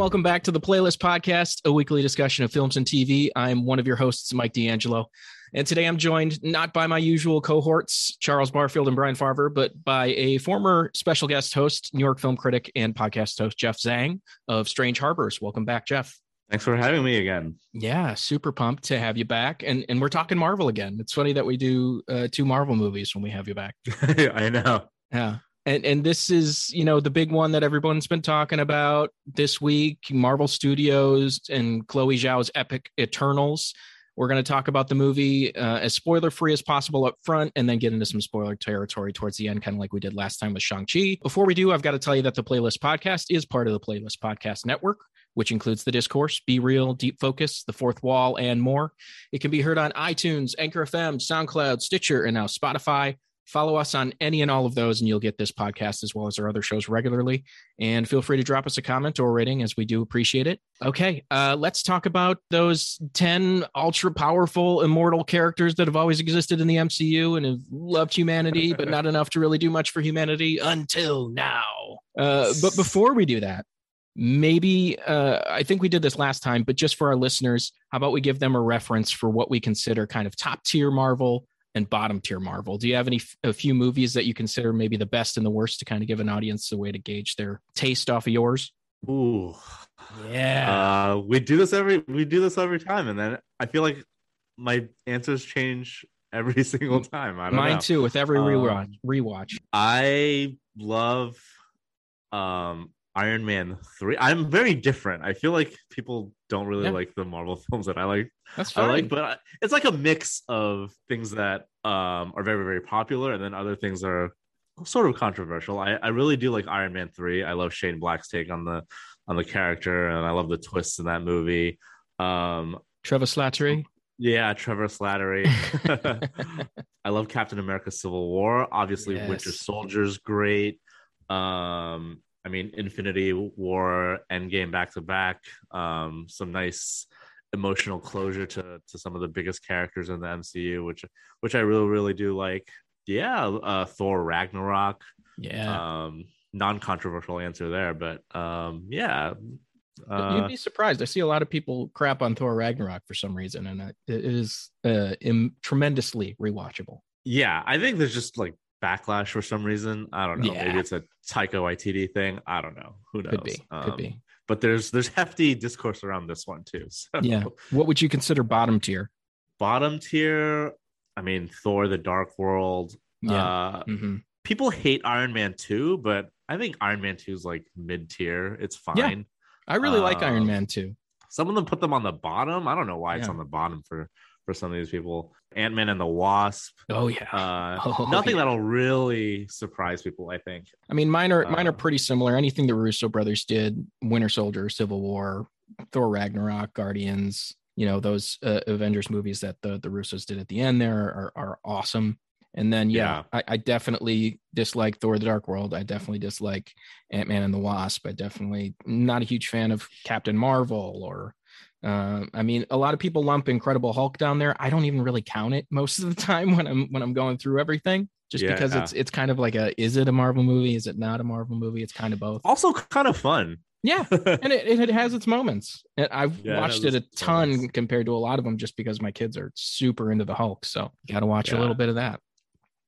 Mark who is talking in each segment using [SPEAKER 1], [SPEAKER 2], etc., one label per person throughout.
[SPEAKER 1] Welcome back to the Playlist Podcast, a weekly discussion of films and TV. I'm one of your hosts, Mike DeAngelo. And today I'm joined not by my usual cohorts, Charles Barfield and Brian Farver, but by a former special guest host, New York film critic and podcast host, Jeff Zhang of Strange Harbors. Welcome back, Jeff.
[SPEAKER 2] Thanks for having me again.
[SPEAKER 1] Yeah, super pumped to have you back. And and we're talking Marvel again. It's funny that we do uh, two Marvel movies when we have you back.
[SPEAKER 2] I know.
[SPEAKER 1] Yeah. And and this is, you know, the big one that everyone's been talking about this week, Marvel Studios and Chloe Zhao's epic Eternals. We're going to talk about the movie uh, as spoiler free as possible up front and then get into some spoiler territory towards the end, kind of like we did last time with Shang-Chi. Before we do, I've got to tell you that the Playlist Podcast is part of the Playlist Podcast Network, which includes The Discourse, Be Real, Deep Focus, The Fourth Wall, and more. It can be heard on iTunes, Anchor FM, SoundCloud, Stitcher, and now Spotify. Follow us on any and all of those, and you'll get this podcast as well as our other shows regularly. And feel free to drop us a comment or a rating, as we do appreciate it. Okay, uh, let's talk about those 10 ultra powerful, immortal characters that have always existed in the MCU and have loved humanity, but not enough to really do much for humanity until now. Uh, but before we do that, maybe uh, I think we did this last time, but just for our listeners, how about we give them a reference for what we consider kind of top tier Marvel and bottom tier Marvel. Do you have any a few movies that you consider maybe the best and the worst to kind of give an audience a way to gauge their taste off of yours?
[SPEAKER 2] Ooh,
[SPEAKER 1] yeah.
[SPEAKER 2] Uh, we do this every we do this every time, and then I feel like my answers change every single time. I don't
[SPEAKER 1] Mine
[SPEAKER 2] know.
[SPEAKER 1] too. With every
[SPEAKER 2] Um,
[SPEAKER 1] rewatch, rewatch.
[SPEAKER 2] I love um Iron Man three. I'm very different. I feel like people don't really
[SPEAKER 1] Yeah.
[SPEAKER 2] like the Marvel films that I like.
[SPEAKER 1] That's
[SPEAKER 2] I like, but I- it's like a mix of things that um are very very popular, and then other things are sort of controversial. I, I really do like Iron Man three. I love Shane Black's take on the on the character, and I love the twists in that movie. Um,
[SPEAKER 1] Trevor Slattery.
[SPEAKER 2] yeah, Trevor Slattery. I love Captain America: Civil War. Obviously, Winter
[SPEAKER 1] Yes.
[SPEAKER 2] Soldier's great. Um, I mean, Infinity War, Endgame back to back. Um, some nice emotional closure to to some of the biggest characters in the MCU, which which I really really do like. Yeah, uh, Thor Ragnarok.
[SPEAKER 1] Yeah.
[SPEAKER 2] Um, non-controversial answer there, but um, yeah.
[SPEAKER 1] You'd
[SPEAKER 2] Uh,
[SPEAKER 1] be surprised. I see a lot of people crap on Thor Ragnarok for some reason, and it it is uh, Im- tremendously rewatchable.
[SPEAKER 2] Yeah, I think there's just like backlash for some reason. I don't know.
[SPEAKER 1] Yeah.
[SPEAKER 2] Maybe it's a Taika Waititi thing. I don't know. Who knows?
[SPEAKER 1] Could be. Could
[SPEAKER 2] Um,
[SPEAKER 1] be.
[SPEAKER 2] But there's there's hefty discourse around this one too. So
[SPEAKER 1] Yeah. What would you consider bottom tier?
[SPEAKER 2] bottom tier. I mean, Thor: The Dark World.
[SPEAKER 1] Yeah.
[SPEAKER 2] Uh,
[SPEAKER 1] hmm
[SPEAKER 2] people hate Iron Man two, but I think Iron Man two is like mid tier. It's fine.
[SPEAKER 1] Yeah. I really like Iron
[SPEAKER 2] um,
[SPEAKER 1] Man two.
[SPEAKER 2] Some of them put them on the bottom. I don't know why it's on the bottom for for some of these people. Ant Man and the Wasp.
[SPEAKER 1] Oh yeah.
[SPEAKER 2] Uh,
[SPEAKER 1] Oh,
[SPEAKER 2] nothing
[SPEAKER 1] yeah.
[SPEAKER 2] that'll really surprise people. I think.
[SPEAKER 1] I mean, mine are mine are
[SPEAKER 2] Uh,
[SPEAKER 1] pretty similar. Anything the Russo brothers did, Winter Soldier, Civil War, Thor Ragnarok, Guardians, you know, those uh, Avengers movies that the the Russos did at the end there are are awesome. And then yeah, I, I definitely dislike Thor: The Dark World. I definitely dislike Ant Man and the Wasp. I definitely not a huge fan of Captain Marvel or. Uh, I mean, a lot of people lump Incredible Hulk down there. I don't even really count it most of the time when I'm when I'm going through everything, just
[SPEAKER 2] Yeah.
[SPEAKER 1] because it's it's kind of like a is it a Marvel movie? Is it not a Marvel movie? It's kind of both.
[SPEAKER 2] Also, kind of fun.
[SPEAKER 1] Yeah, and it, it has its moments. And I've
[SPEAKER 2] Yeah,
[SPEAKER 1] watched it a ton
[SPEAKER 2] moments.
[SPEAKER 1] compared to a lot of them, just because my kids are super into the Hulk. So you got to watch a little bit of that.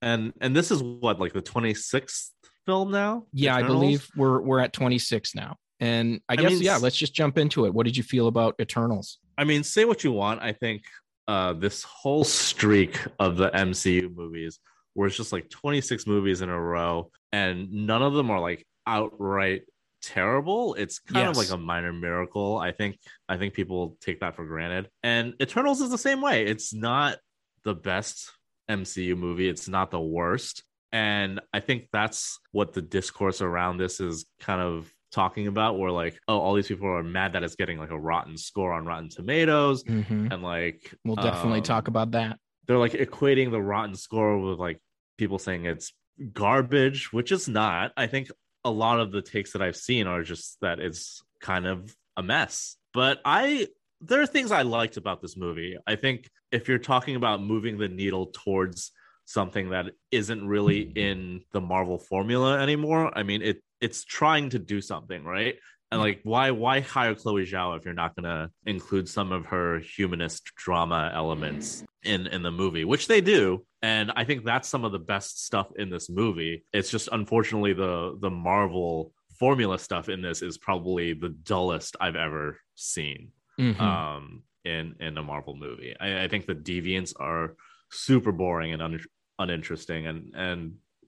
[SPEAKER 2] and and this is what like the 26th film now.
[SPEAKER 1] Yeah, I believe we're we're at 26 now, and I,
[SPEAKER 2] I
[SPEAKER 1] guess
[SPEAKER 2] mean,
[SPEAKER 1] yeah. Let's just jump into it. What did you feel about Eternals?
[SPEAKER 2] I mean, say what you want. I think uh this whole streak of the MCU movies, where it's just like 26 movies in a row, and none of them are like outright terrible. It's kind of like a minor miracle. I think I think people take that for granted. And Eternals is the same way. It's not the best MCU movie. It's not the worst. And I think that's what the discourse around this is kind of talking about where like oh all these people are mad that it's getting like a rotten score on rotten tomatoes.
[SPEAKER 1] Mhm.
[SPEAKER 2] and like
[SPEAKER 1] We'll definitely
[SPEAKER 2] um,
[SPEAKER 1] talk about that.
[SPEAKER 2] they're like equating the rotten score with like people saying it's garbage which is not. I think a lot of the takes that i've seen are just that it's kind of a mess. But i there are things i liked about this movie. I think if you're talking about moving the needle towards something that isn't really in the marvel formula anymore i mean it it's trying to do something right? And like why why hire chloe zhao if you're not going to include some of her humanist drama elements in in the movie which they do. And i think that's some of the best stuff in this movie. It's just unfortunately the the marvel formula stuff in this is probably the dullest i've ever seen
[SPEAKER 1] Mhm.
[SPEAKER 2] um in in a marvel movie. I, I think the deviants are super boring and un, uninteresting and and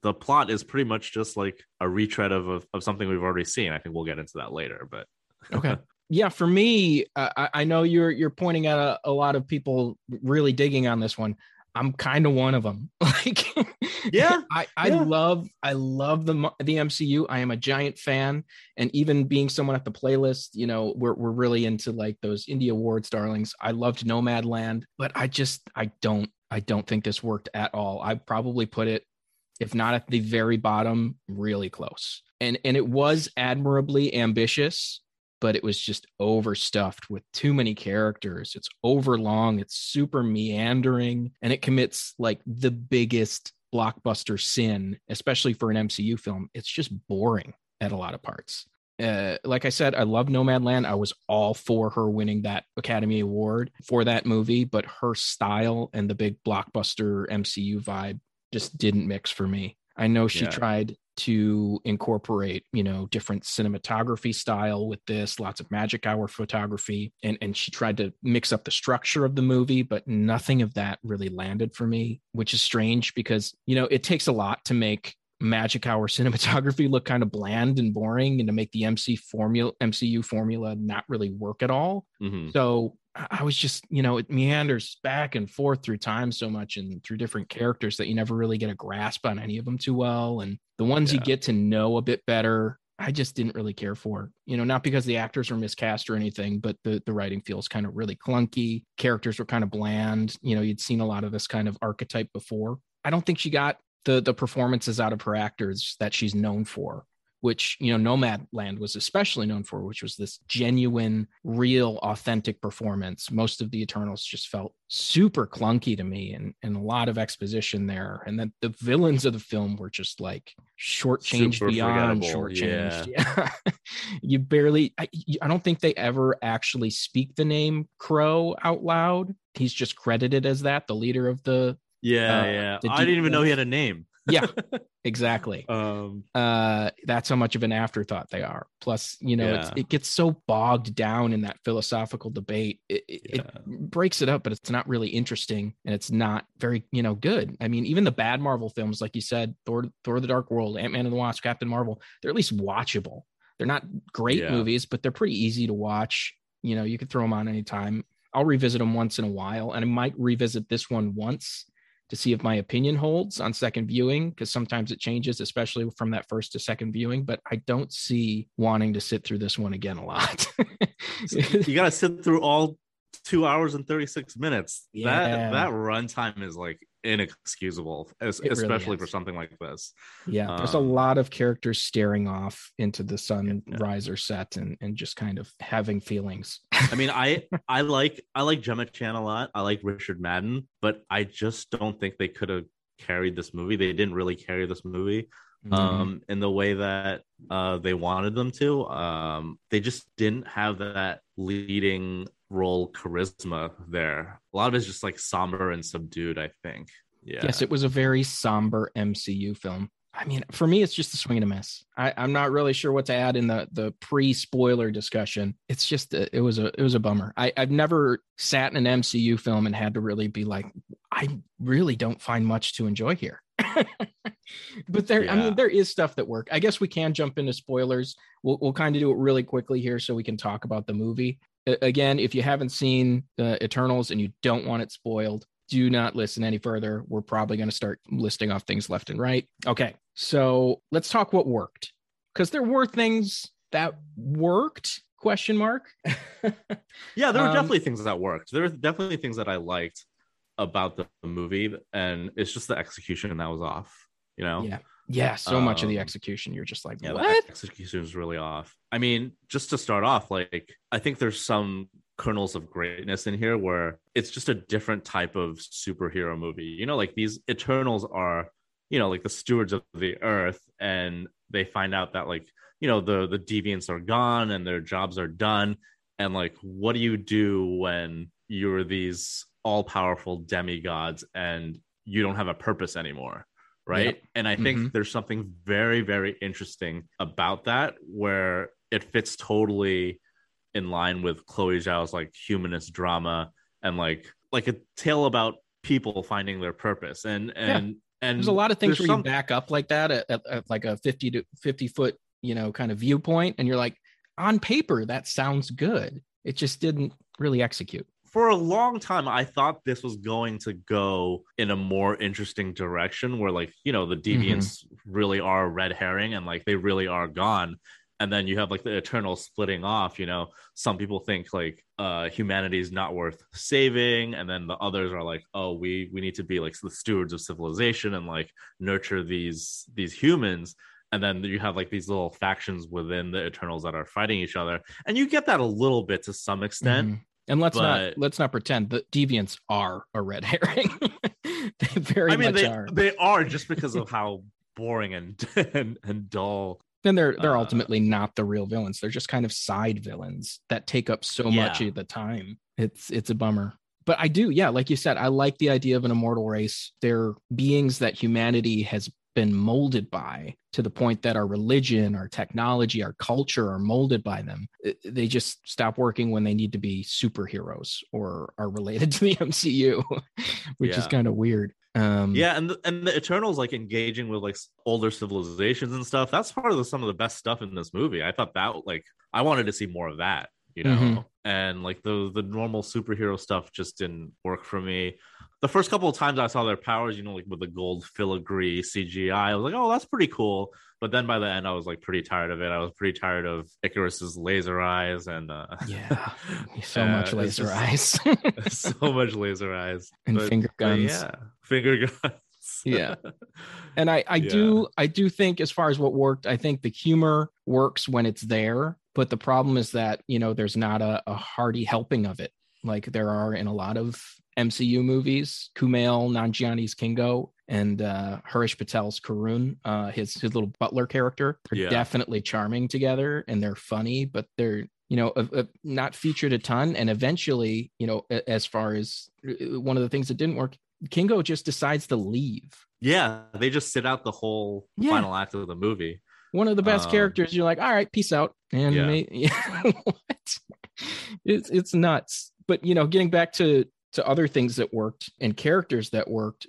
[SPEAKER 2] the plot is pretty much just like a retread of, of of something we've already seen. I think we'll get into that later but
[SPEAKER 1] okay. Yeah for me uh, I, I know you're you're pointing at a, a lot of people really digging on this one. I'm kind of one of them like
[SPEAKER 2] Yeah,
[SPEAKER 1] i i
[SPEAKER 2] yeah.
[SPEAKER 1] love i love the the mcu i am a giant fan and even being someone at the playlist you know we're, we're really into like those indie awards darlings. I loved Nomadland but i just i don't i don't think this worked at all. I probably put it if not at the very bottom really close and and it was admirably ambitious but it was just overstuffed with too many characters. It's overlong, it's super meandering, and it commits like the biggest blockbuster sin, especially for an MCU film. It's just boring at a lot of parts. Uh, like I said, I love Nomadland. I was all for her winning that Academy Award for that movie, but her style and the big blockbuster MCU vibe just didn't mix for me. I know she
[SPEAKER 2] Yeah.
[SPEAKER 1] tried to incorporate, you know, different cinematography style with this, lots of magic hour photography, and and she tried to mix up the structure of the movie, but nothing of that really landed for me, which is strange because, you know, it takes a lot to make magic hour cinematography look kind of bland and boring and to make the MC formula MCU formula not really work at all.
[SPEAKER 2] Mhm.
[SPEAKER 1] So I was just, you know, it meanders back and forth through time so much and through different characters that you never really get a grasp on any of them too well. And the ones you get to know a bit better, I just didn't really care for. You know, not because the actors were miscast or anything, but the the writing feels kind of really clunky. Characters were kind of bland. You know, you'd seen a lot of this kind of archetype before. I don't think she got the the performances out of her actors that she's known for which you know Nomadland was especially known for which was this genuine real authentic performance. Most of the eternals just felt super clunky to me and, and a lot of exposition there. And then the villains of the film were just like shortchanged
[SPEAKER 2] Super
[SPEAKER 1] beyond shortchanged. yeah, you barely I, I don't think they ever actually speak the name Kro out loud. He's just credited as that the leader of the
[SPEAKER 2] yeah
[SPEAKER 1] Uh,
[SPEAKER 2] yeah. i didn't even know he had a name.
[SPEAKER 1] Yeah exactly.
[SPEAKER 2] Um
[SPEAKER 1] uh that's how much of an afterthought they are. Plus you know it's,
[SPEAKER 2] Yeah.
[SPEAKER 1] it gets so bogged down in that philosophical debate it, it,
[SPEAKER 2] Yeah.
[SPEAKER 1] it breaks it up but it's not really interesting and it's not very you know good. I mean even the bad marvel films like you said thor thor the dark world ant-man and the wasp captain marvel they're at least watchable. They're not great
[SPEAKER 2] Yeah.
[SPEAKER 1] movies but they're pretty easy to watch. You know you could throw them on anytime. I'll revisit them once in a while and i might revisit this one once to see if my opinion holds on second viewing because sometimes it changes especially from that first to second viewing but i don't see wanting to sit through this one again a lot
[SPEAKER 2] you gotta sit through all two hours and 36 minutes
[SPEAKER 1] Yeah.
[SPEAKER 2] that that runtime is like inexcusable
[SPEAKER 1] really
[SPEAKER 2] especially for something like this.
[SPEAKER 1] Yeah there's a
[SPEAKER 2] Um,
[SPEAKER 1] lot of characters staring off into the sun
[SPEAKER 2] Yeah.
[SPEAKER 1] riser set and, and just kind of having feelings.
[SPEAKER 2] I mean i i like i like gemma chan a lot. I like richard madden but i just don't think they could have carried this movie. They didn't really carry this movie
[SPEAKER 1] Mm-hmm.
[SPEAKER 2] um in the way that uh they wanted them to. Um they just didn't have that leading role charisma there a lot of it's just like somber and subdued i think yeah
[SPEAKER 1] Yes, it was a very somber MCU film. I mean, for me, it's just a swing and a miss. I, I'm not really sure what to add in the the pre spoiler discussion. It's just a, it was a it was a bummer. I, I've never sat in an MCU film and had to really be like, I really don't find much to enjoy here. but there, I mean, there is stuff that work. I guess we can jump into spoilers. We'll we'll kind of do it really quickly here so we can talk about the movie. Again, if you haven't seen uh, Eternals and you don't want it spoiled, do not listen any further. We're probably going to start listing off things left and right. Okay. So let's talk what worked because there were things that worked question mark
[SPEAKER 2] yeah there were
[SPEAKER 1] Um,
[SPEAKER 2] definitely things that worked there were definitely things that i liked about the movie and it's just the execution that was off you know
[SPEAKER 1] yeah yeah so much of the
[SPEAKER 2] Um,
[SPEAKER 1] execution you're just like
[SPEAKER 2] yeah
[SPEAKER 1] what?
[SPEAKER 2] execution is really off. I mean just to start off like i think there's some kernels of greatness in here where it's just a different type of superhero movie. You know like these eternals are you know like the stewards of the earth and they find out that like you know the the deviants are gone and their jobs are done. And like what do you do when you're these all-powerful demigods and you don't have a purpose anymore right? And i think
[SPEAKER 1] Mhm.
[SPEAKER 2] there's something very very interesting about that where it fits totally in line with chloe zhao's like humanist drama and like like a tale about people finding their purpose. And and and
[SPEAKER 1] there's a lot of things where
[SPEAKER 2] some-
[SPEAKER 1] you back up like that at, at, at like a 50 to 50 foot you know kind of viewpoint and you're like on paper that sounds good. It just didn't really execute
[SPEAKER 2] for a long time i thought this was going to go in a more interesting direction where like you know the deviants really are a red herring and like they really are gone. And then you have like the eternal splitting off you know some people think like uh humanity is not worth saving. And then the others are like oh we we need to be like the stewards of civilization and like nurture these these humans. And then you have like these little factions within the eternals that are fighting each other. And you get that a little bit to some extent.
[SPEAKER 1] Mhm. And let's not let's not pretend that deviants are a red herring. They very
[SPEAKER 2] I mean,
[SPEAKER 1] much
[SPEAKER 2] they
[SPEAKER 1] are.
[SPEAKER 2] they are just because of how boring and and, and dull.
[SPEAKER 1] and they're they're
[SPEAKER 2] uh,
[SPEAKER 1] ultimately not the real villains. They're just kind of side villains that take up so much of the time. It's it's a bummer. But i do yeah like you said i like the idea of an immortal race. They're beings that humanity has been molded by to the point that our religion our technology our culture are molded by them they just stop working when they need to be superheroes or are related to the mcu which is kind of weird um
[SPEAKER 2] Yeah, and the, and the Eternals like engaging with like older civilizations and stuff. That's part of the, some of the best stuff in this movie. I thought that like I wanted to see more of that, you know.
[SPEAKER 1] Mhm.
[SPEAKER 2] And like the the normal superhero stuff just didn't work for me. The first couple of times I saw their powers, you know, like with the gold filigree CGI, I was like, oh, that's pretty cool. But then by the end, I was like pretty tired of it. I was pretty tired of Ikaris's laser eyes and uh,
[SPEAKER 1] Yeah. so
[SPEAKER 2] uh,
[SPEAKER 1] much laser eyes
[SPEAKER 2] so much laser eyes
[SPEAKER 1] and
[SPEAKER 2] But-
[SPEAKER 1] finger guns
[SPEAKER 2] yeah, finger guns.
[SPEAKER 1] Yeah. and i i
[SPEAKER 2] Yeah.
[SPEAKER 1] do i do think as far as what worked i think the humor works when it's there but the problem is that you know there's not a, a hearty helping of it like there are in a lot of mcu movies kumail nanjiani's kingo and uh harish patel's karun uh his his little butler character They're
[SPEAKER 2] Yeah.
[SPEAKER 1] definitely charming together and they're funny but they're you know uh, uh, not featured a ton and eventually you know a- as far as uh, one of the things that didn't work kingo just decides to leave
[SPEAKER 2] Yeah, they just sit out the whole
[SPEAKER 1] Yeah.
[SPEAKER 2] final act of the movie.
[SPEAKER 1] one of the best
[SPEAKER 2] Um,
[SPEAKER 1] characters. You're like, all right, peace out. And
[SPEAKER 2] Yeah.
[SPEAKER 1] It's it's nuts. But you know, getting back to to other things that worked and characters that worked.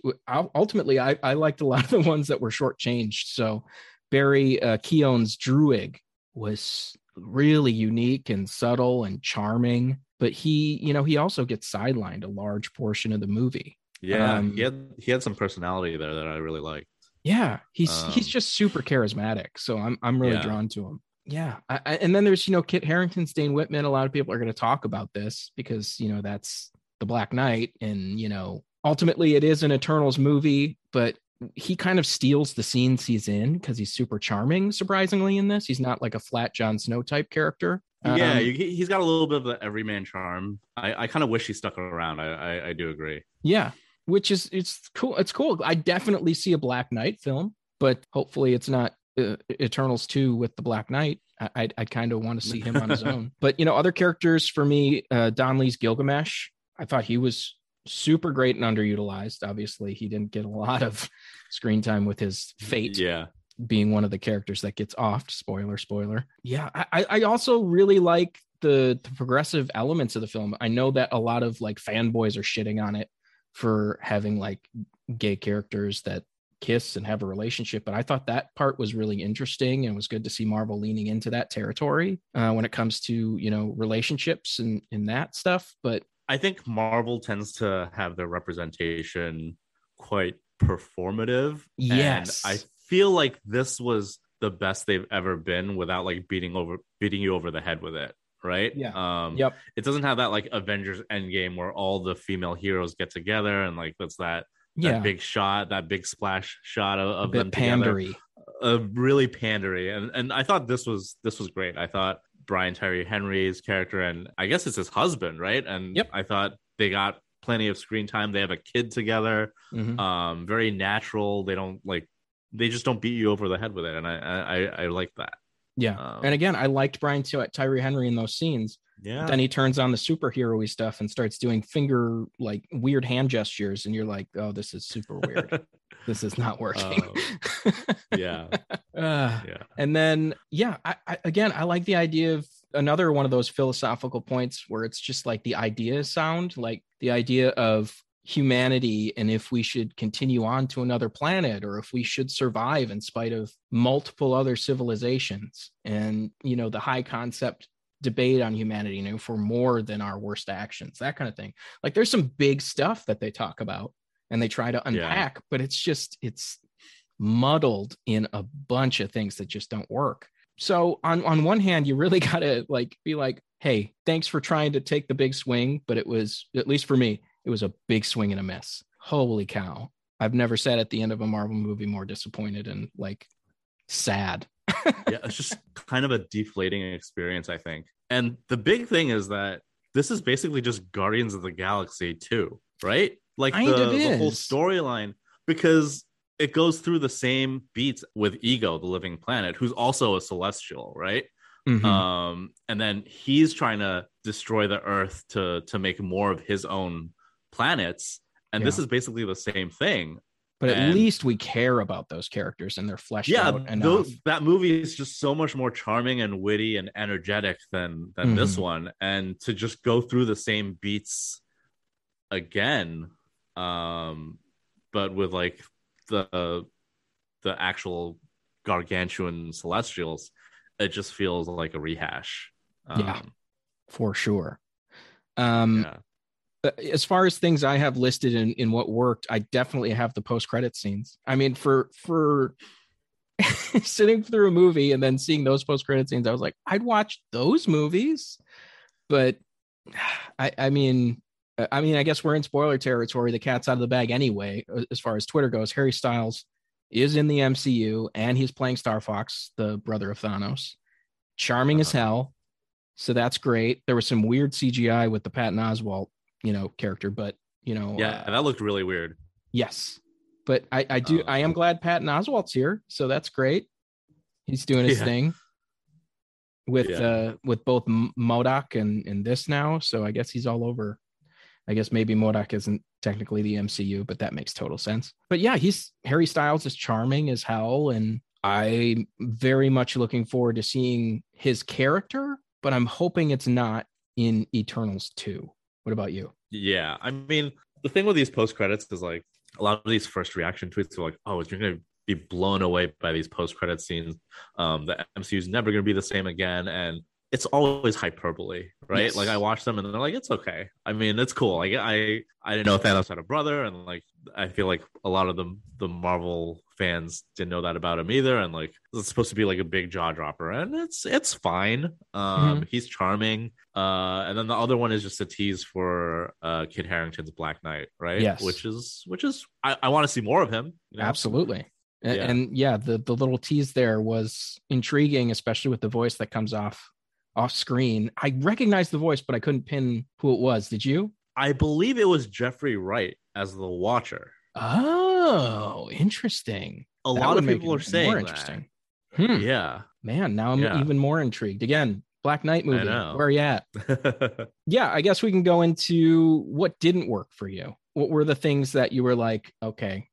[SPEAKER 1] Ultimately, I I liked a lot of the ones that were shortchanged. So Barry uh, Keoghan's Druig was really unique and subtle and charming. But he, you know, he also gets sidelined a large portion of the movie.
[SPEAKER 2] Yeah,
[SPEAKER 1] Um,
[SPEAKER 2] he had he had some personality there that I really liked.
[SPEAKER 1] Yeah, he's he's
[SPEAKER 2] Um,
[SPEAKER 1] just super charismatic. So I'm I'm really
[SPEAKER 2] Yeah.
[SPEAKER 1] drawn to him. Yeah, I, I, and then there's you know Kit Harington's Dane Whitman. A lot of people are going to talk about this because you know that's the Black Knight, and you know ultimately it is an Eternals movie, but he kind of steals the scenes he's in because he's super charming. Surprisingly, in this, he's not like a flat Jon Snow type character.
[SPEAKER 2] yeah,
[SPEAKER 1] Um,
[SPEAKER 2] he- he's got a little bit of the everyman charm. I, I kind of wish he stuck around. I, I I do agree.
[SPEAKER 1] Yeah, which is it's cool. It's cool. I definitely see a Black Knight film, but hopefully it's not uh, Eternals two with the Black Knight. I I, I kind of want to see him on his own. But you know, other characters for me, uh, Don Lee's Gilgamesh. I thought he was super great and underutilized. Obviously, he didn't get a lot of screen time with his fate
[SPEAKER 2] Yeah,
[SPEAKER 1] being one of the characters that gets offed. Spoiler, spoiler. Yeah, I, I- I also really like the, the progressive elements of the film. I know that a lot of like fanboys are shitting on it for having like gay characters that kiss and have a relationship, but I thought that part was really interesting and it was good to see Marvel leaning into that territory uh, when it comes to you know relationships and and that stuff. But
[SPEAKER 2] I think Marvel tends to have their representation quite performative.
[SPEAKER 1] Yes.
[SPEAKER 2] And I feel like this was the best they've ever been without like beating over beating you over the head with it. Right.
[SPEAKER 1] Yeah.
[SPEAKER 2] Um
[SPEAKER 1] Yep.
[SPEAKER 2] it doesn't have that like Avengers Endgame where all the female heroes get together and like that's that that
[SPEAKER 1] Yeah.
[SPEAKER 2] big shot, that big splash shot of, of them
[SPEAKER 1] bit
[SPEAKER 2] together.
[SPEAKER 1] pandery.
[SPEAKER 2] Uh, really pandery, and and I thought this was this was great. I thought Brian Tyree Henry's character, and I guess it's his husband, right? And
[SPEAKER 1] Yep.
[SPEAKER 2] I thought they got plenty of screen time. They have a kid together,
[SPEAKER 1] Mhm.
[SPEAKER 2] um, very natural. They don't like they just don't beat you over the head with it, and I I I, I like that.
[SPEAKER 1] Yeah.
[SPEAKER 2] Um,
[SPEAKER 1] and again, I liked Brian Ty- Tyree Henry in those scenes.
[SPEAKER 2] Yeah,
[SPEAKER 1] Then he turns on the superhero-y stuff and starts doing finger like weird hand gestures, and you're like, "Oh, this is super weird. this is not working."
[SPEAKER 2] yeah,
[SPEAKER 1] Uh,
[SPEAKER 2] yeah,
[SPEAKER 1] and then, yeah, I, I, again, I like the idea of another one of those philosophical points where it's just like the idea sound, like the idea of humanity and if we should continue on to another planet or if we should survive in spite of multiple other civilizations. And you know the high concept debate on humanity you know for more than our worst actions that kind of thing like there's some big stuff that they talk about and they try to
[SPEAKER 2] Yeah.
[SPEAKER 1] unpack but it's just it's muddled in a bunch of things that just don't work so on on one hand you really got to like be like hey thanks for trying to take the big swing but it was at least for me it was a big swing and a miss holy cow i've never sat at the end of a marvel movie more disappointed and like sad
[SPEAKER 2] yeah. It's just kind of a deflating experience, I think. And the big thing is that this is basically just Guardians of the Galaxy 2, right? Like the, the whole storyline, because it goes through the same beats with Ego, the living planet, who's also a celestial, right?
[SPEAKER 1] Mhm.
[SPEAKER 2] Um, and then he's trying to destroy the Earth to to make more of his own planets. And this is basically the same thing.
[SPEAKER 1] But at
[SPEAKER 2] and-
[SPEAKER 1] least we care about those characters and they're fleshed
[SPEAKER 2] yeah
[SPEAKER 1] out enough
[SPEAKER 2] those, that movie is just so much more charming and witty and energetic than than this
[SPEAKER 1] Mhm.
[SPEAKER 2] one and to just go through the same beats again um but with like the the actual gargantuan celestials it just feels like a rehash um,
[SPEAKER 1] Yeah. for sure um
[SPEAKER 2] yeah
[SPEAKER 1] as far as things I have listed in in what worked, I definitely have the post credit scenes. I mean, for for sitting through a movie and then seeing those post credit scenes, I was like, I'd watch those movies, but I I mean. uh, I mean, I guess we're in spoiler territory. The cat's out of the bag anyway, uh, as far as Twitter goes. Harry Styles is in the MCU and he's playing Starfox, the brother of Thanos. Charming as
[SPEAKER 2] Uh-huh.
[SPEAKER 1] hell. So that's great. There was some weird CGI with the Patton Oswalt you know character but you know
[SPEAKER 2] yeah
[SPEAKER 1] uh,
[SPEAKER 2] that looked really weird.
[SPEAKER 1] Yes. But i i do
[SPEAKER 2] Uh,
[SPEAKER 1] i am glad patton oswalt's here so that's great. He's doing his
[SPEAKER 2] Yeah.
[SPEAKER 1] thing with
[SPEAKER 2] Yeah.
[SPEAKER 1] uh with both MODOK and and this now so i guess he's all over. I guess maybe MODOK isn't technically the mcu but that makes total sense. But yeah he's harry styles is charming as hell and i'm very much looking forward to seeing his character but i'm hoping it's not in eternals 2 what about you
[SPEAKER 2] Yeah, I mean, the thing with these post credits is like a lot of these first reaction tweets are like, "Oh, you're gonna be blown away by these post credit scenes. Um, the MCU is never gonna be the same again." And it's always hyperbole, right?
[SPEAKER 1] Yes.
[SPEAKER 2] Like I watch them and they're like, "It's okay." I mean, it's cool. Like I, I didn't know Thanos had a brother, and like I feel like a lot of the the Marvel fans didn't know that about him either. And like it's supposed to be like a big jaw dropper, and it's it's fine. Um, he's charming. Uh, and then the other one is just a tease for uh Kit Harington's Black Knight, right?
[SPEAKER 1] Yes.
[SPEAKER 2] which is which is I, I want to see more of him. you know?
[SPEAKER 1] Absolutely. And
[SPEAKER 2] Yeah.
[SPEAKER 1] yeah. and yeah, the the little tease there was intriguing, especially with the voice that comes off off screen. I recognized the voice, but I couldn't pin who it was. Did you?
[SPEAKER 2] I believe it was Jeffrey Wright as the Watcher.
[SPEAKER 1] Oh, interesting.
[SPEAKER 2] A
[SPEAKER 1] That
[SPEAKER 2] lot of people are saying
[SPEAKER 1] more
[SPEAKER 2] that.
[SPEAKER 1] interesting. Hmm.
[SPEAKER 2] Yeah,
[SPEAKER 1] Man, now I'm
[SPEAKER 2] Yeah.
[SPEAKER 1] even more intrigued. Again, Black Knight movie. Where are you at? Yeah, I guess we can go into what didn't work for you. What were the things that you were like, okay,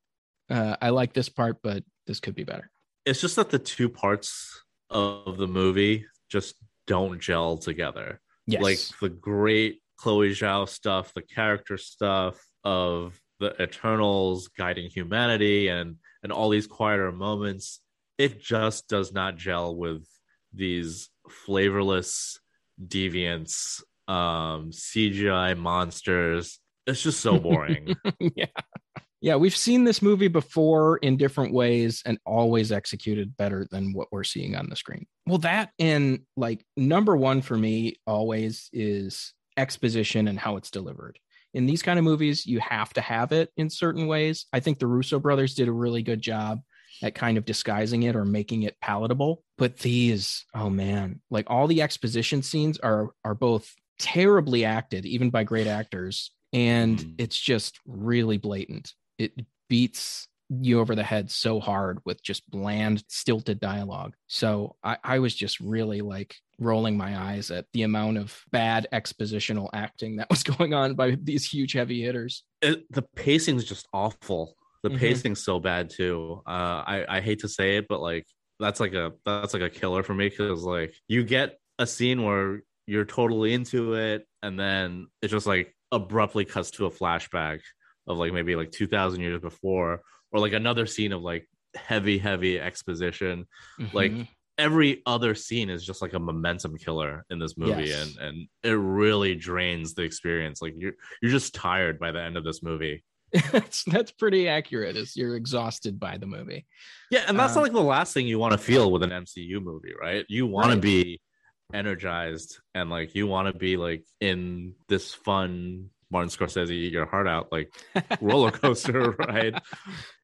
[SPEAKER 1] uh, I like this part, but this could be better.
[SPEAKER 2] it's just that the two parts of the movie just don't gel together.
[SPEAKER 1] Yes.
[SPEAKER 2] like the great Chloe Zhao stuff, the character stuff of the Eternals guiding humanity and and all these quieter moments, it just does not gel with these flavorless deviants um, CGI monsters. It's just so boring.
[SPEAKER 1] yeah. Yeah, we've seen this movie before in different ways and always executed better than what we're seeing on the screen. Well, that and like number one for me always is exposition and how it's delivered. In these kind of movies, you have to have it in certain ways. I think the Russo brothers did a really good job at kind of disguising it or making it palatable. But these, oh man, like all the exposition scenes are are both terribly acted, even by great actors, and
[SPEAKER 2] Mm.
[SPEAKER 1] it's just really blatant. It beats you over the head so hard with just bland, stilted dialogue. So I, I was just really like rolling my eyes at the amount of bad expositional acting that was going on by these huge heavy hitters.
[SPEAKER 2] it, the pacing's just awful. The
[SPEAKER 1] Mhm.
[SPEAKER 2] pacing's so bad too. Uh, I I hate to say it, but like that's like a that's like a killer for me because like you get a scene where you're totally into it, and then it just like abruptly cuts to a flashback of like maybe like two thousand years before, or like another scene of like heavy heavy exposition. Like,
[SPEAKER 1] Mhm.
[SPEAKER 2] Every other scene is just like a momentum killer in this movie,
[SPEAKER 1] Yes.
[SPEAKER 2] and and it really drains the experience. Like you're you're just tired by the end of this movie.
[SPEAKER 1] that's that's pretty accurate. Is you're exhausted by the movie.
[SPEAKER 2] Yeah, and that's
[SPEAKER 1] Um,
[SPEAKER 2] not like the last thing you want to feel with an MCU movie, right? You want
[SPEAKER 1] Right.
[SPEAKER 2] to be energized and like you want to be like in this fun Martin Scorsese eat your heart out like roller coaster ride,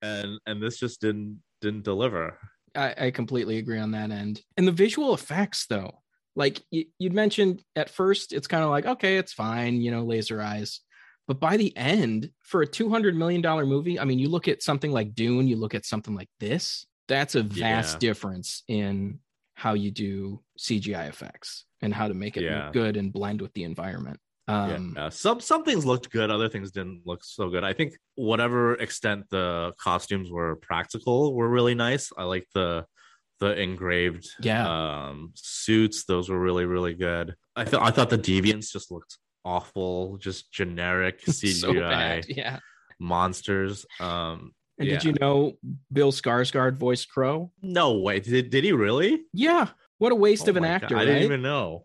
[SPEAKER 2] and and this just didn't didn't deliver.
[SPEAKER 1] I, I completely agree on that end. And the visual effects, though, like you, you'd mentioned at first, it's kind of like, okay, it's fine, you know, laser eyes. But by the end, for a $200 million movie, I mean, you look at something like Dune, you look at something like this, that's a vast
[SPEAKER 2] Yeah.
[SPEAKER 1] difference in how you do CGI effects and how to make it
[SPEAKER 2] Yeah.
[SPEAKER 1] look good and blend with the environment. Um,
[SPEAKER 2] yeah, some some things looked good, other things didn't look so good. I think whatever extent the costumes were practical were really nice. I like the the engraved
[SPEAKER 1] Yeah.
[SPEAKER 2] um suits; those were really really good. I thought I thought the deviants just looked awful, just generic CGI
[SPEAKER 1] so. Yeah.
[SPEAKER 2] monsters. Um,
[SPEAKER 1] And did you know Bill Skarsgård voiced Kro?
[SPEAKER 2] no way, did did he really?
[SPEAKER 1] Yeah. What a waste
[SPEAKER 2] Oh
[SPEAKER 1] of an actor,
[SPEAKER 2] God, I
[SPEAKER 1] right?
[SPEAKER 2] didn't even know.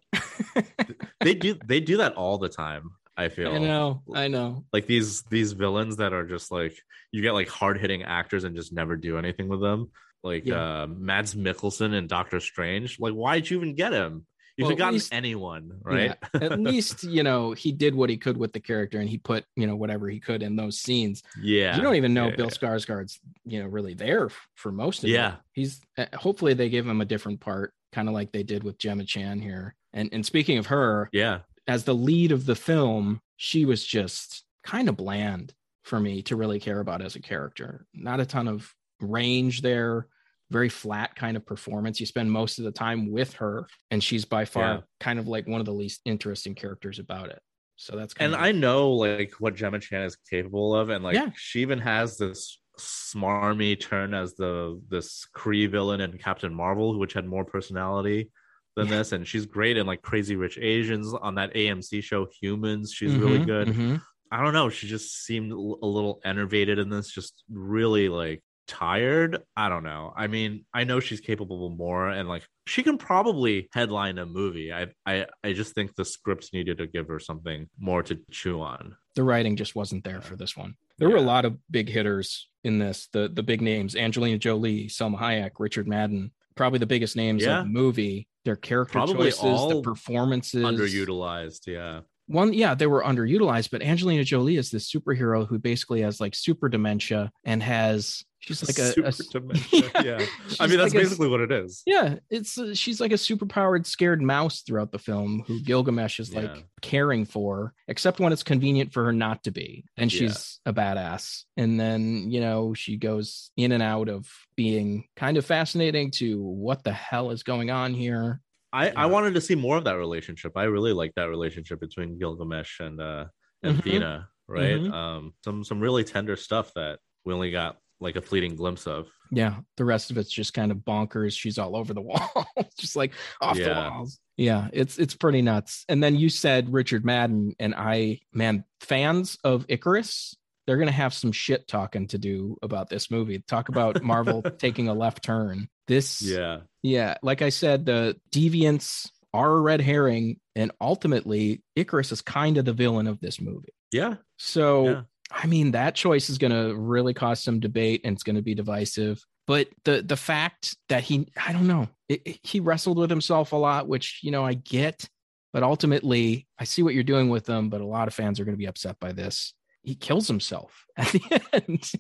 [SPEAKER 2] they do they do that all the time. I feel
[SPEAKER 1] I know, I know.
[SPEAKER 2] like these these villains that are just like you get like hard hitting actors and just never do anything with them. Like
[SPEAKER 1] Yeah.
[SPEAKER 2] uh Mads Mikkelsen and Doctor Strange. Like, why'd you even get him? You
[SPEAKER 1] Well,
[SPEAKER 2] could have gotten
[SPEAKER 1] least-
[SPEAKER 2] anyone, right?
[SPEAKER 1] Yeah, at least you know he did what he could with the character, and he put you know whatever he could in those scenes.
[SPEAKER 2] Yeah.
[SPEAKER 1] You don't even know
[SPEAKER 2] Yeah,
[SPEAKER 1] Bill
[SPEAKER 2] yeah.
[SPEAKER 1] Skarsgård's you know really there for most of it.
[SPEAKER 2] Yeah.
[SPEAKER 1] He's uh, hopefully they give him a different part, kind of like they did with Gemma Chan here. And and speaking of her,
[SPEAKER 2] Yeah.
[SPEAKER 1] as the lead of the film, she was just kind of bland for me to really care about as a character. Not a ton of range there, very flat kind of performance. You spend most of the time with her, and she's by far
[SPEAKER 2] Yeah.
[SPEAKER 1] kind of like one of the least interesting characters about it. So that's kind
[SPEAKER 2] And
[SPEAKER 1] of
[SPEAKER 2] I know like what Gemma Chan is capable of, and like
[SPEAKER 1] Yeah.
[SPEAKER 2] she even has this smarmy turn as the this Kree villain in Captain Marvel, which had more personality than
[SPEAKER 1] Yeah.
[SPEAKER 2] this. And she's great in like Crazy Rich Asians on that AMC show Humans. She's really
[SPEAKER 1] Mhm,
[SPEAKER 2] good.
[SPEAKER 1] mhm.
[SPEAKER 2] I don't know. She just seemed a little enervated in this, just really like tired. I don't know. I mean, I know she's capable of more, and like she can probably headline a movie. I, I, I just think the scripts needed to give her something more to chew on.
[SPEAKER 1] The writing just wasn't there for this one. There were a lot of big hitters in this. The the big names: Angelina Jolie, Salma Hayek, Richard Madden. Probably the biggest names
[SPEAKER 2] Yeah.
[SPEAKER 1] of the movie. Their character
[SPEAKER 2] Probably
[SPEAKER 1] choices, the performances,
[SPEAKER 2] Underutilized, yeah.
[SPEAKER 1] One yeah they were underutilized but angelina jolie is this superhero who basically has like super dementia and has she's like a,
[SPEAKER 2] Super
[SPEAKER 1] a
[SPEAKER 2] dementia, yeah.
[SPEAKER 1] she's
[SPEAKER 2] I mean, that's
[SPEAKER 1] like a-
[SPEAKER 2] basically what it is.
[SPEAKER 1] yeah it's uh, she's like a super powered scared mouse throughout the film who gilgamesh is like caring for except when it's convenient for her not to be and
[SPEAKER 2] Yeah.
[SPEAKER 1] she's a badass and then you know she goes in and out of being kind of fascinating to what the hell is going on here
[SPEAKER 2] I,
[SPEAKER 1] Yeah.
[SPEAKER 2] I wanted to see more of that relationship. I really like that relationship between Gilgamesh and uh and
[SPEAKER 1] Mhm.
[SPEAKER 2] Thena, right?
[SPEAKER 1] Mhm.
[SPEAKER 2] Um some some really tender stuff that we only got like a fleeting glimpse of.
[SPEAKER 1] Yeah, the rest of it's just kind of bonkers. She's all over the wall, just like off the walls. Yeah, it's it's pretty nuts. And then you said Richard Madden, and I, man, fans of Ikaris, they're gonna have some shit talking to do about this movie. Talk about Marvel taking a left turn. This,
[SPEAKER 2] Yeah.
[SPEAKER 1] yeah, like I said, the deviants are a red herring, and ultimately Ikaris is kind of the villain of this movie.
[SPEAKER 2] Yeah.
[SPEAKER 1] So
[SPEAKER 2] Yeah.
[SPEAKER 1] I mean, that choice is going to really cause some debate and it's going to be divisive. But the the fact that he, I don't know, it, it- he wrestled with himself a lot, which you know I get. But ultimately, I see what you're doing with them, But a lot of fans are going to be upset by this. He kills himself at the end.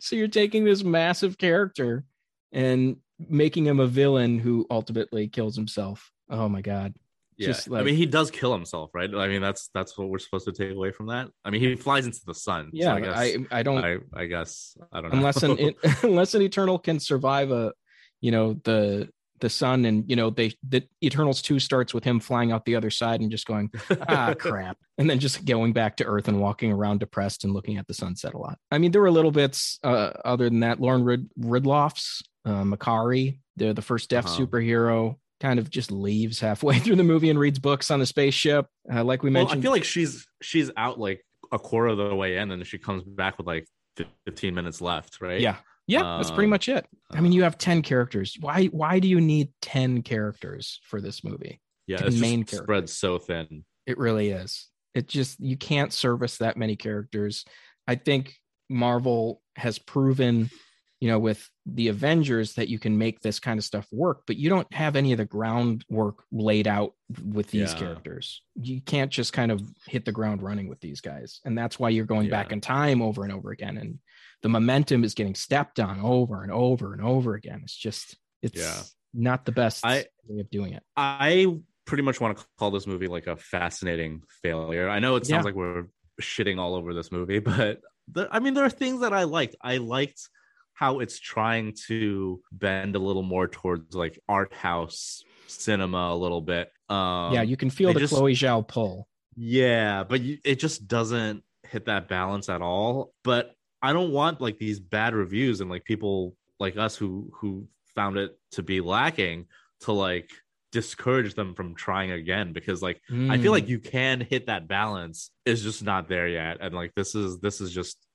[SPEAKER 1] so you're taking this massive character and making him a villain who ultimately kills himself. Oh my god!
[SPEAKER 2] Yeah.
[SPEAKER 1] Just
[SPEAKER 2] I mean, he does kill himself, right? I mean, that's that's what we're supposed to take away from that. I mean, he flies into the sun. so
[SPEAKER 1] Yeah,
[SPEAKER 2] I guess
[SPEAKER 1] I I don't
[SPEAKER 2] I, I guess I don't know.
[SPEAKER 1] unless an unless an eternal can survive a you know the the sun and you know they the eternals 2 starts with him flying out the other side and just going ah crap. And then just going back to earth and walking around depressed and looking at the sunset a lot. I mean there were little bits uh, other than that. Lauren Rid- ridloff's uh, Makkari they're the first deaf
[SPEAKER 2] Uh-huh.
[SPEAKER 1] superhero kind of just leaves halfway through the movie and reads books on the spaceship. Uh, like we
[SPEAKER 2] well,
[SPEAKER 1] mentioned
[SPEAKER 2] I feel like she's she's out like a quarter of the way in, and she comes back with like 15 minutes left, right?
[SPEAKER 1] yeah yeah that's pretty
[SPEAKER 2] Um,
[SPEAKER 1] much it. I mean you have 10 characters. Why why do you need 10 characters for this movie?
[SPEAKER 2] Yeah.
[SPEAKER 1] the
[SPEAKER 2] It's
[SPEAKER 1] main
[SPEAKER 2] just spread so thin.
[SPEAKER 1] it really is. It just you can't service that many characters. I think marvel has proven you know with the avengers that you can make this kind of stuff work but you don't have any of the groundwork laid out with these
[SPEAKER 2] Yeah.
[SPEAKER 1] characters you can't just kind of hit the ground running with these guys and that's why you're going back in time over and over again and the momentum is getting stepped on over and over and over again it's just it's
[SPEAKER 2] Yeah.
[SPEAKER 1] not the best
[SPEAKER 2] I-
[SPEAKER 1] way of doing it
[SPEAKER 2] I pretty much want to call this movie like a fascinating failure. I know it sounds
[SPEAKER 1] Yeah.
[SPEAKER 2] like we're shitting all over this movie, but the, I mean, there are things that I liked. I liked how it's trying to bend a little more towards like art house cinema a little bit. Um,
[SPEAKER 1] yeah you can feel the
[SPEAKER 2] just-
[SPEAKER 1] chloe zhao pull
[SPEAKER 2] Yeah, but you, it just doesn't hit that balance at all. But I don't want like these bad reviews and like people like us who who found it to be lacking to like discourage them from trying again because like I feel
[SPEAKER 1] Mm.
[SPEAKER 2] like you can hit that balance. It's just not there yet. And like this is this is just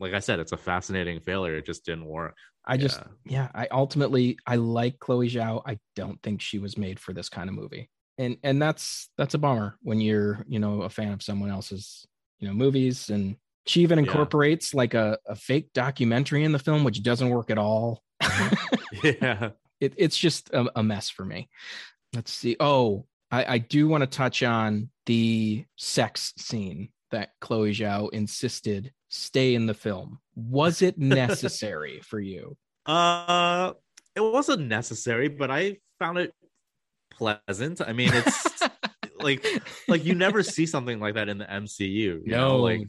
[SPEAKER 2] like I said, it's a fascinating failure. It just didn't work.
[SPEAKER 1] I just,
[SPEAKER 2] Yeah.
[SPEAKER 1] yeah, I ultimately I like Chloe Zhao. I don't think she was made for this kind of movie, and and that's that's a bummer when you're you know a fan of someone else's you know movies, and she even
[SPEAKER 2] Yeah.
[SPEAKER 1] incorporates like a, a fake documentary in the film, which doesn't work at all. Mm-hmm.
[SPEAKER 2] yeah.
[SPEAKER 1] it, it's just a, a mess for me. Let's see. Oh, I, I do want to touch on the sex scene that Chloe Zhao insisted stay in the film. Was it necessary for you?
[SPEAKER 2] Uh, it wasn't necessary, but I found it pleasant. I mean, it's like like you never see something like that in the MCU. You know,
[SPEAKER 1] No.
[SPEAKER 2] like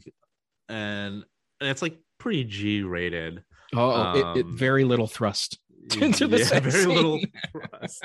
[SPEAKER 2] and, and it's like pretty G rated.
[SPEAKER 1] Oh, it, it
[SPEAKER 2] Um,
[SPEAKER 1] very little thrust into the sex
[SPEAKER 2] very little thrust.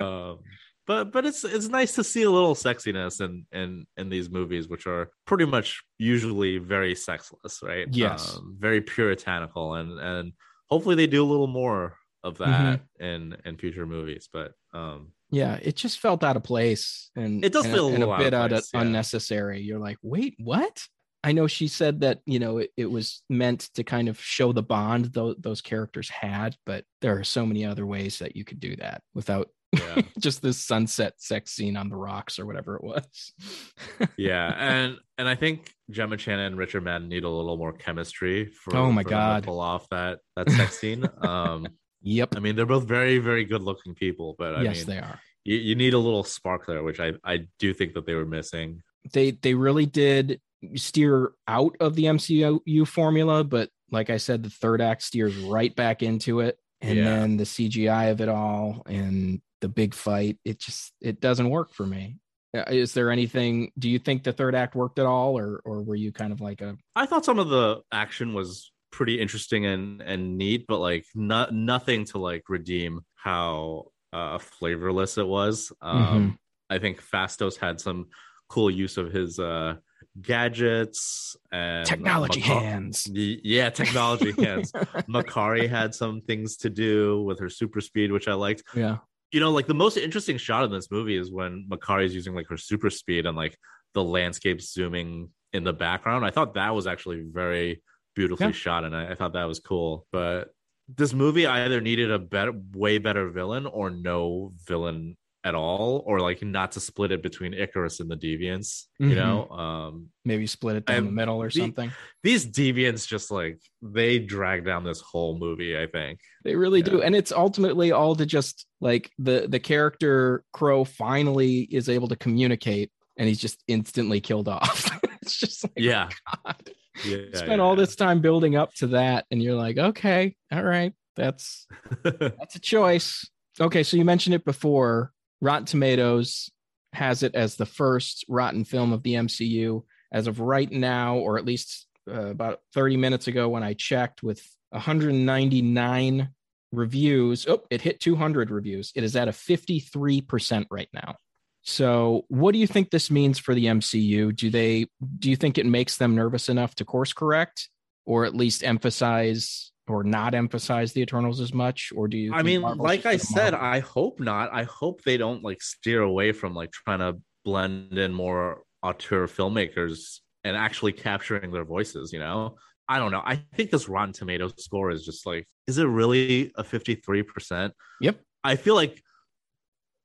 [SPEAKER 2] um, but but it's it's nice to see a little sexiness in in in these movies, which are pretty much usually very sexless, right?
[SPEAKER 1] Yes.
[SPEAKER 2] um, very puritanical, and and hopefully they do a little more of that
[SPEAKER 1] Mm-hmm.
[SPEAKER 2] in in future movies. But um,
[SPEAKER 1] Yeah, it just felt out of place, and
[SPEAKER 2] It does
[SPEAKER 1] and
[SPEAKER 2] feel a
[SPEAKER 1] and
[SPEAKER 2] little out of
[SPEAKER 1] bit out
[SPEAKER 2] place, yeah.
[SPEAKER 1] unnecessary. You're like, wait, what? I know she said that you know it, it was meant to kind of show the bond those those characters had, but there are so many other ways that you could do that without
[SPEAKER 2] yeah,
[SPEAKER 1] just this sunset sex scene on the rocks or whatever it was.
[SPEAKER 2] yeah, and and I think Gemma Chan and Richard Madden need a little more chemistry for
[SPEAKER 1] Oh my
[SPEAKER 2] for
[SPEAKER 1] God.
[SPEAKER 2] pull off that that sex scene. Um,
[SPEAKER 1] yep.
[SPEAKER 2] I mean, they're both very, very good looking people, but I
[SPEAKER 1] yes,
[SPEAKER 2] mean,
[SPEAKER 1] they are.
[SPEAKER 2] you, you need a little spark there, which I, I do think that they were missing.
[SPEAKER 1] they they really did steer out of the MCU formula, but like I said, the third act steers right back into it, and
[SPEAKER 2] Yeah.
[SPEAKER 1] then the CGI of it all and the big fight, it just it doesn't work for me. Uh, Is there anything? Do you think the third act worked at all, or or were you kind of like a
[SPEAKER 2] I thought some of the action was pretty interesting and, and neat, but like not nothing to like redeem how uh, flavorless it was. Um,
[SPEAKER 1] Mm-hmm.
[SPEAKER 2] I think Phastos had some cool use of his uh, gadgets and
[SPEAKER 1] technology
[SPEAKER 2] Maca-
[SPEAKER 1] hands?
[SPEAKER 2] Yeah, technology hands. Makkari had some things to do with her super speed, which I liked.
[SPEAKER 1] yeah,
[SPEAKER 2] you know, like the most interesting shot in this movie is when Makkari is using like her super speed and like the landscape zooming in the background. I thought that was actually very beautifully
[SPEAKER 1] Yeah.
[SPEAKER 2] shot, and I, I thought that was cool. But this movie either needed a better, way better villain, or no villain at all or like not to split it between Ikaris and the deviants you know um
[SPEAKER 1] Maybe split it down the middle or
[SPEAKER 2] the-
[SPEAKER 1] something.
[SPEAKER 2] these deviants just like they drag down this whole movie i think
[SPEAKER 1] They really do. And it's ultimately all to just like the the character Kro finally is able to communicate and he's just instantly killed off. it's just like
[SPEAKER 2] yeah
[SPEAKER 1] God.
[SPEAKER 2] yeah
[SPEAKER 1] spent all this time building up to that and you're like, okay, all right, that's that's a choice. Okay, so you mentioned it before. Rotten Tomatoes has it as the first rotten film of the MCU as of right now, or at least uh, about 30 minutes ago when I checked, with 199 reviews. Oh, it hit 200 reviews. It is at a 53% right now. So, what do you think this means for the MCU? Do they do you think it makes them nervous enough to course correct or at least emphasize or not emphasize the Eternals as much or do you
[SPEAKER 2] I mean,
[SPEAKER 1] Marvel's
[SPEAKER 2] like I said,
[SPEAKER 1] Marvel?
[SPEAKER 2] I hope not. I hope they don't like steer away from like trying to blend in more auteur filmmakers and actually capturing their voices, you know? I don't know. I think this Rotten Tomatoes score is just like, is it really a 53%?
[SPEAKER 1] Yep.
[SPEAKER 2] I feel like,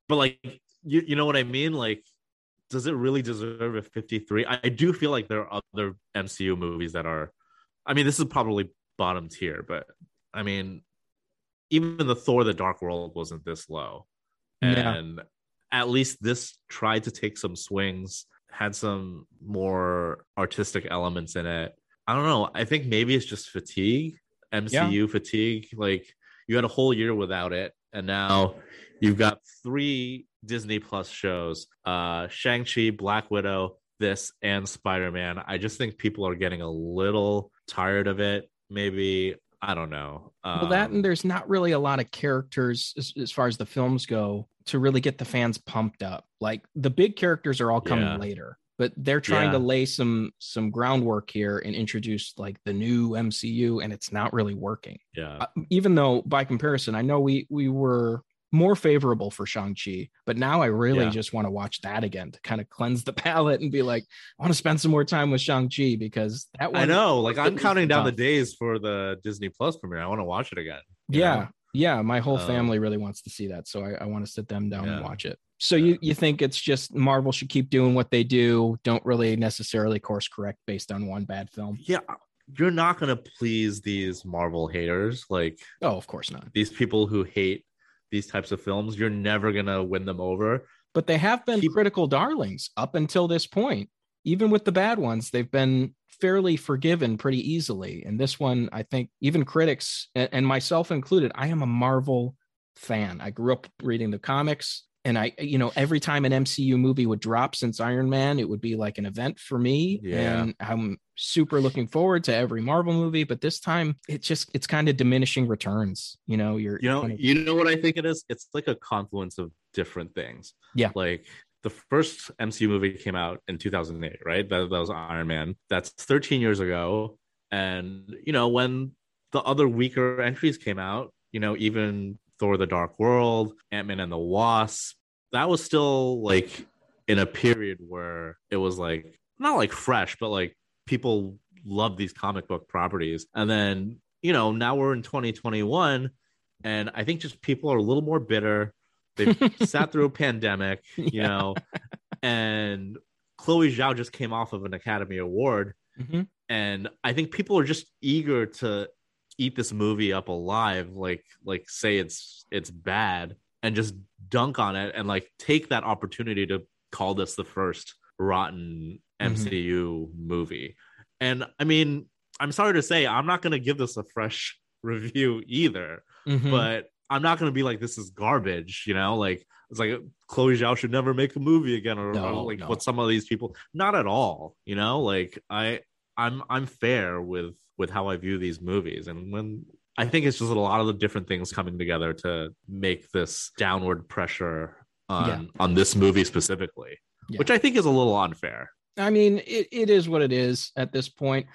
[SPEAKER 2] but like, you, you know what I mean? Like, does it really deserve a 53? I, I do feel like there are other MCU movies that are, I mean, this is probably bottom tier, but I mean, even the Thor: The Dark World wasn't this low,
[SPEAKER 1] Yeah.
[SPEAKER 2] and at least this tried to take some swings, had some more artistic elements in it. I don't know. I think maybe it's just fatigue, MCU fatigue. Like you had a whole year without it, and now you've got three Disney Plus shows: uh, Shang Chi, Black Widow, this, and Spider Man. I just think people are getting a little tired of it. Maybe I don't know.
[SPEAKER 1] well that
[SPEAKER 2] Um,
[SPEAKER 1] and there's not really a lot of characters as, as far as the films go to really get the fans pumped up. Like the big characters are all coming
[SPEAKER 2] Yeah.
[SPEAKER 1] later, but they're trying to lay some some groundwork here and introduce like the new MCU and it's not really working.
[SPEAKER 2] yeah.
[SPEAKER 1] uh, even though by comparison, I know we we were more favorable for Shang-Chi, but now I really
[SPEAKER 2] Yeah.
[SPEAKER 1] just want to watch that again to kind of cleanse the palate and be like, I want to spend some more time with Shang-Chi because that one
[SPEAKER 2] I know. Like I'm counting down the days for the Disney Plus premiere. I want to watch it again.
[SPEAKER 1] Yeah.
[SPEAKER 2] know?
[SPEAKER 1] Yeah. My whole
[SPEAKER 2] Um,
[SPEAKER 1] family really wants to see that. So I, I want to sit them down and watch it. So you, you think it's just Marvel should keep doing what they do, don't really necessarily course correct based on one bad film.
[SPEAKER 2] Yeah. You're not gonna please these Marvel haters, like
[SPEAKER 1] Oh, of course not.
[SPEAKER 2] these people who hate these types of films. You're never gonna win them over.
[SPEAKER 1] but they have been
[SPEAKER 2] Keep-
[SPEAKER 1] critical darlings up until this point. Even with the bad ones, they've been fairly forgiven pretty easily. And this one, I think, even critics and, and myself included, I am a Marvel fan. I grew up reading the comics. And I, you know, every time an MCU movie would drop since Iron Man, it would be like an event for me.
[SPEAKER 2] Yeah.
[SPEAKER 1] And I'm super looking forward to every Marvel movie. But this time, it just, it's kind of diminishing returns. You know, you're,
[SPEAKER 2] You know, you know what I think it is? It's like a confluence of different things.
[SPEAKER 1] Yeah.
[SPEAKER 2] Like the first MCU movie came out in 2008, right? That, that was Iron Man. That's 13 years ago. And, you know, when the other weaker entries came out, you know, even Thor the Dark World, Ant Man and the Wasp, that was still like in a period where it was like not like fresh, but like people love these comic book properties. And then, you know, now we're in 2021, and I think just people are a little more bitter. They've sat through a pandemic, you
[SPEAKER 1] Yeah.
[SPEAKER 2] know, and Chloe Zhao just came off of an Academy Award.
[SPEAKER 1] Mhm.
[SPEAKER 2] And I think people are just eager to eat this movie up alive, like like say it's it's bad and just dunk on it and like take that opportunity to call this the first rotten. MCU movie. And I mean, I'm sorry to say, I'm not gonna give this a fresh review either
[SPEAKER 1] Mhm.
[SPEAKER 2] but I'm not gonna be like this is garbage, you know. Like it's like Chloe Zhao should never make a movie again, or, or like
[SPEAKER 1] no.
[SPEAKER 2] what some of these people. Not at all, you know. Like I, I'm I'm fair with with how I view these movies, and when I think it's just a lot of the different things coming together to make this downward pressure on
[SPEAKER 1] Yeah.
[SPEAKER 2] on this movie specifically,
[SPEAKER 1] Yeah.
[SPEAKER 2] which I think is a little unfair.
[SPEAKER 1] I mean, it, it is what it is at this point.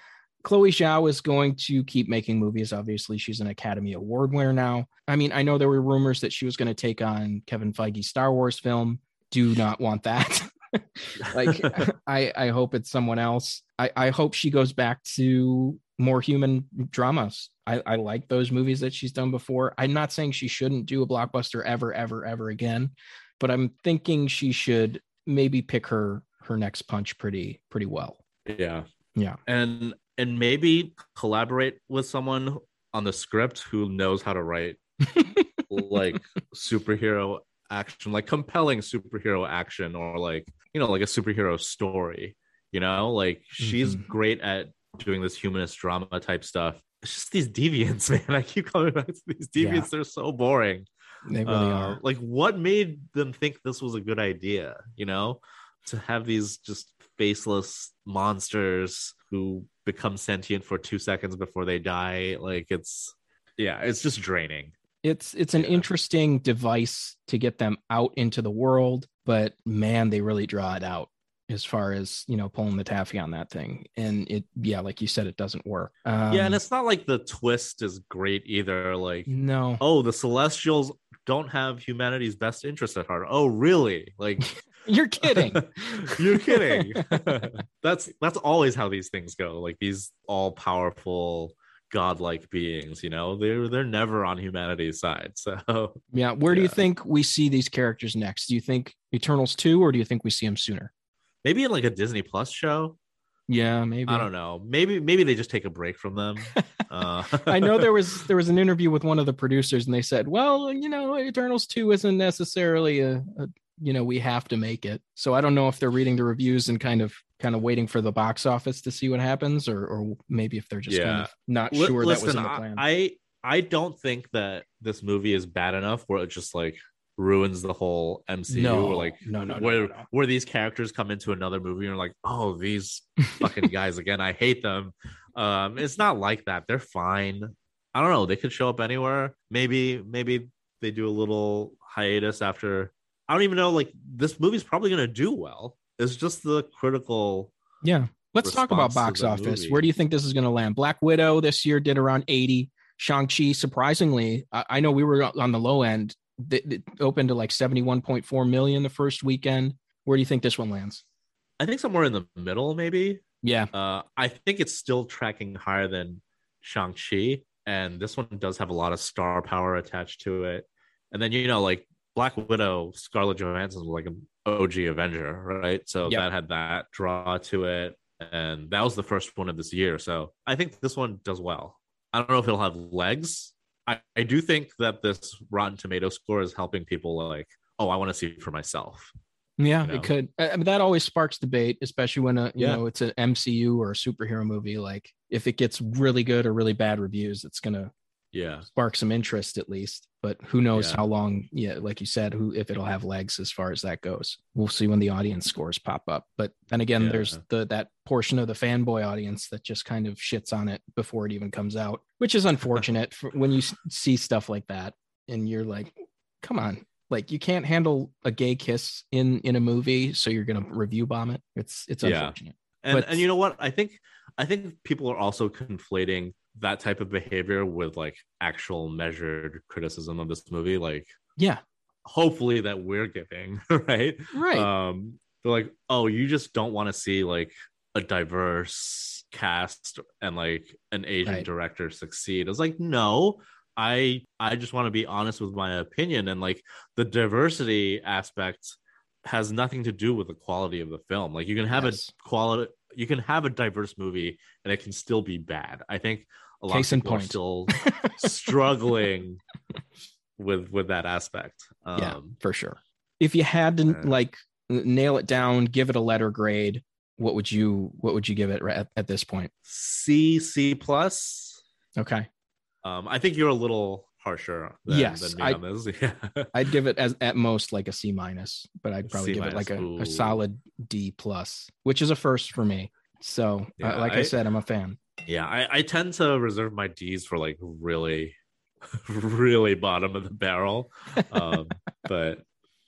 [SPEAKER 1] Chloe Zhao is going to keep making movies. Obviously, she's an Academy Award winner now. I mean, I know there were rumors that she was going to take on Kevin Feige's Star Wars film. Do not want that. like, I, I hope it's someone else. I, I hope she goes back to more human dramas. I, I like those movies that she's done before. I'm not saying she shouldn't do a blockbuster ever, ever, ever again, but I'm thinking she should maybe pick her her next punch pretty pretty well.
[SPEAKER 2] Yeah.
[SPEAKER 1] Yeah.
[SPEAKER 2] And and maybe collaborate with someone on the script who knows how to write like superhero action, like compelling superhero action or like, you know, like a superhero story. You know, like she's
[SPEAKER 1] Mhm.
[SPEAKER 2] great at doing this humanist drama type stuff. It's just these deviants, man. I keep coming back to these deviants.
[SPEAKER 1] Yeah.
[SPEAKER 2] They're so boring.
[SPEAKER 1] They really
[SPEAKER 2] Uh,
[SPEAKER 1] are.
[SPEAKER 2] Like, what made them think this was a good idea? You know, to have these just faceless monsters who become sentient for two seconds before they die. Like, it's yeah, it's just draining.
[SPEAKER 1] It's it's an
[SPEAKER 2] Yeah.
[SPEAKER 1] interesting device to get them out into the world, but man, they really draw it out as far as you know pulling the taffy on that thing. And it, yeah, like you said, it doesn't work. Um,
[SPEAKER 2] yeah, and it's not like the twist is great either. Like,
[SPEAKER 1] no,
[SPEAKER 2] oh, the Celestials don't have humanity's best interest at heart. Oh, really? Like,
[SPEAKER 1] you're kidding.
[SPEAKER 2] You're kidding. that's that's always how these things go. Like these all powerful godlike beings, you know, they're they're never on humanity's side. So
[SPEAKER 1] yeah, where do you think we see these characters next? Do you think Eternals two, or do you think we see them sooner?
[SPEAKER 2] Maybe in like a Disney Plus show.
[SPEAKER 1] Yeah, maybe.
[SPEAKER 2] I don't know. Maybe maybe they just take a break from them. Uh,
[SPEAKER 1] I know there was there was an interview with one of the producers, and they said, "Well, you know, Eternals two isn't necessarily a, a you know we have to make it." So I don't know if they're reading the reviews and kind of kind of waiting for the box office to see what happens, or or maybe if they're just kind
[SPEAKER 2] Yeah.
[SPEAKER 1] of not
[SPEAKER 2] Li-
[SPEAKER 1] sure that was in the
[SPEAKER 2] I-
[SPEAKER 1] plan.
[SPEAKER 2] I I don't think that this movie is bad enough where it just like ruins the whole MCU
[SPEAKER 1] No,
[SPEAKER 2] or like
[SPEAKER 1] no, no,
[SPEAKER 2] where
[SPEAKER 1] no, no.
[SPEAKER 2] where these characters come into another movie and you're like, oh, these fucking guys again, I hate them. Um, it's not like that. They're fine. I don't know. They could show up anywhere. Maybe maybe they do a little hiatus after. I don't even know. Like this movie's probably gonna do well. It's just the critical.
[SPEAKER 1] yeah, let's talk about box office.
[SPEAKER 2] movie.
[SPEAKER 1] Where do you think this is going to land? Black Widow this year did around eighty. Shang Chi, surprisingly, I know we were on the low end. It opened to like seventy one point four million the first weekend. Where do you think this one lands?
[SPEAKER 2] I think somewhere in the middle, maybe.
[SPEAKER 1] Yeah,
[SPEAKER 2] Uh, I think it's still tracking higher than Shang Chi, and this one does have a lot of star power attached to it. And then you know, like Black Widow, Scarlett Johansson was like an OG Avenger, right? So
[SPEAKER 1] Yep.
[SPEAKER 2] that had that draw to it, and that was the first one of this year. So I think this one does well. I don't know if it'll have legs. I, I do think that this Rotten Tomato score is helping people like, oh, I want to see it for myself.
[SPEAKER 1] Yeah,
[SPEAKER 2] you know?
[SPEAKER 1] it could. I I mean, that always sparks debate, especially when a you
[SPEAKER 2] Yeah.
[SPEAKER 1] know it's an MCU or a superhero movie. Like if it gets really good or really bad reviews, it's gonna
[SPEAKER 2] Yeah,
[SPEAKER 1] spark some interest at least. But who knows
[SPEAKER 2] Yeah.
[SPEAKER 1] how long? Yeah, like you said, who if it'll have legs as far as that goes. We'll see when the audience scores pop up. But then again,
[SPEAKER 2] Yeah.
[SPEAKER 1] there's the that portion of the fanboy audience that just kind of shits on it before it even comes out, which is unfortunate for when you see stuff like that and you're like, come on. Like you can't handle a gay kiss in in a movie, so you're gonna review bomb it. It's it's
[SPEAKER 2] Yeah.
[SPEAKER 1] unfortunate.
[SPEAKER 2] and
[SPEAKER 1] But-
[SPEAKER 2] and you know what i think i think people are also conflating that type of behavior with like actual measured criticism of this movie like
[SPEAKER 1] Yeah,
[SPEAKER 2] hopefully that we're giving right
[SPEAKER 1] right.
[SPEAKER 2] um they're like oh you just don't want to see like a diverse cast and like an asian
[SPEAKER 1] Right.
[SPEAKER 2] director succeed it's like no i i just want to be honest with my opinion and like the diversity aspect has nothing to do with the quality of the film like you can have
[SPEAKER 1] Yes.
[SPEAKER 2] a quality you can have a diverse movie and it can still be bad. I think a lot
[SPEAKER 1] Case
[SPEAKER 2] of people are still struggling with with that aspect. Um
[SPEAKER 1] yeah, for sure. If you had to
[SPEAKER 2] uh,
[SPEAKER 1] like nail it down, give it a letter grade, what would you what would you give it at, at this point?
[SPEAKER 2] c c plus.
[SPEAKER 1] Okay,
[SPEAKER 2] Um, I think you're a little harsher than,
[SPEAKER 1] Yes,
[SPEAKER 2] than me
[SPEAKER 1] I-
[SPEAKER 2] this. Yeah.
[SPEAKER 1] I'd give it as at most like a C minus, but I'd probably
[SPEAKER 2] C
[SPEAKER 1] give it like a, a solid D plus, which is a first for me. So, uh, like I,
[SPEAKER 2] I-
[SPEAKER 1] said, I'm a fan.
[SPEAKER 2] yeah, I, I tend to reserve my D's for like really, really bottom of the barrel. Um, but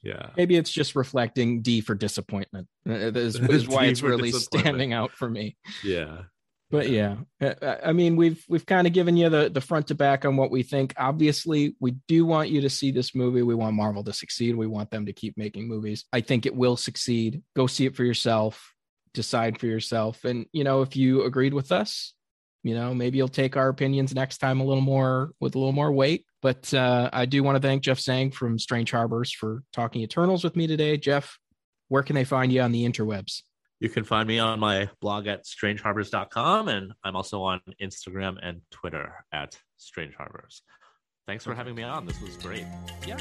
[SPEAKER 2] yeah.
[SPEAKER 1] Maybe it's just reflecting D for disappointment. Uh, Is, is why it's really standing out for me.
[SPEAKER 2] Yeah.
[SPEAKER 1] But yeah, I mean, we've we've kind of given you the the front to back on what we think. Obviously, we do want you to see this movie. We want Marvel to succeed. We want them to keep making movies. I think it will succeed. Go see it for yourself. Decide for yourself. And you know, if you agreed with us, you know, maybe you'll take our opinions next time a little more with a little more weight. But uh, I do want to thank Jeff Zhang from Strange Harbors for talking Eternals with me today. Jeff, where can they find you on the interwebs?
[SPEAKER 2] You can find me on my blog at strangeharbors.com, and I'm also on Instagram and Twitter at Strange Harbors. Thanks for having me on. This was great.
[SPEAKER 1] Yeah.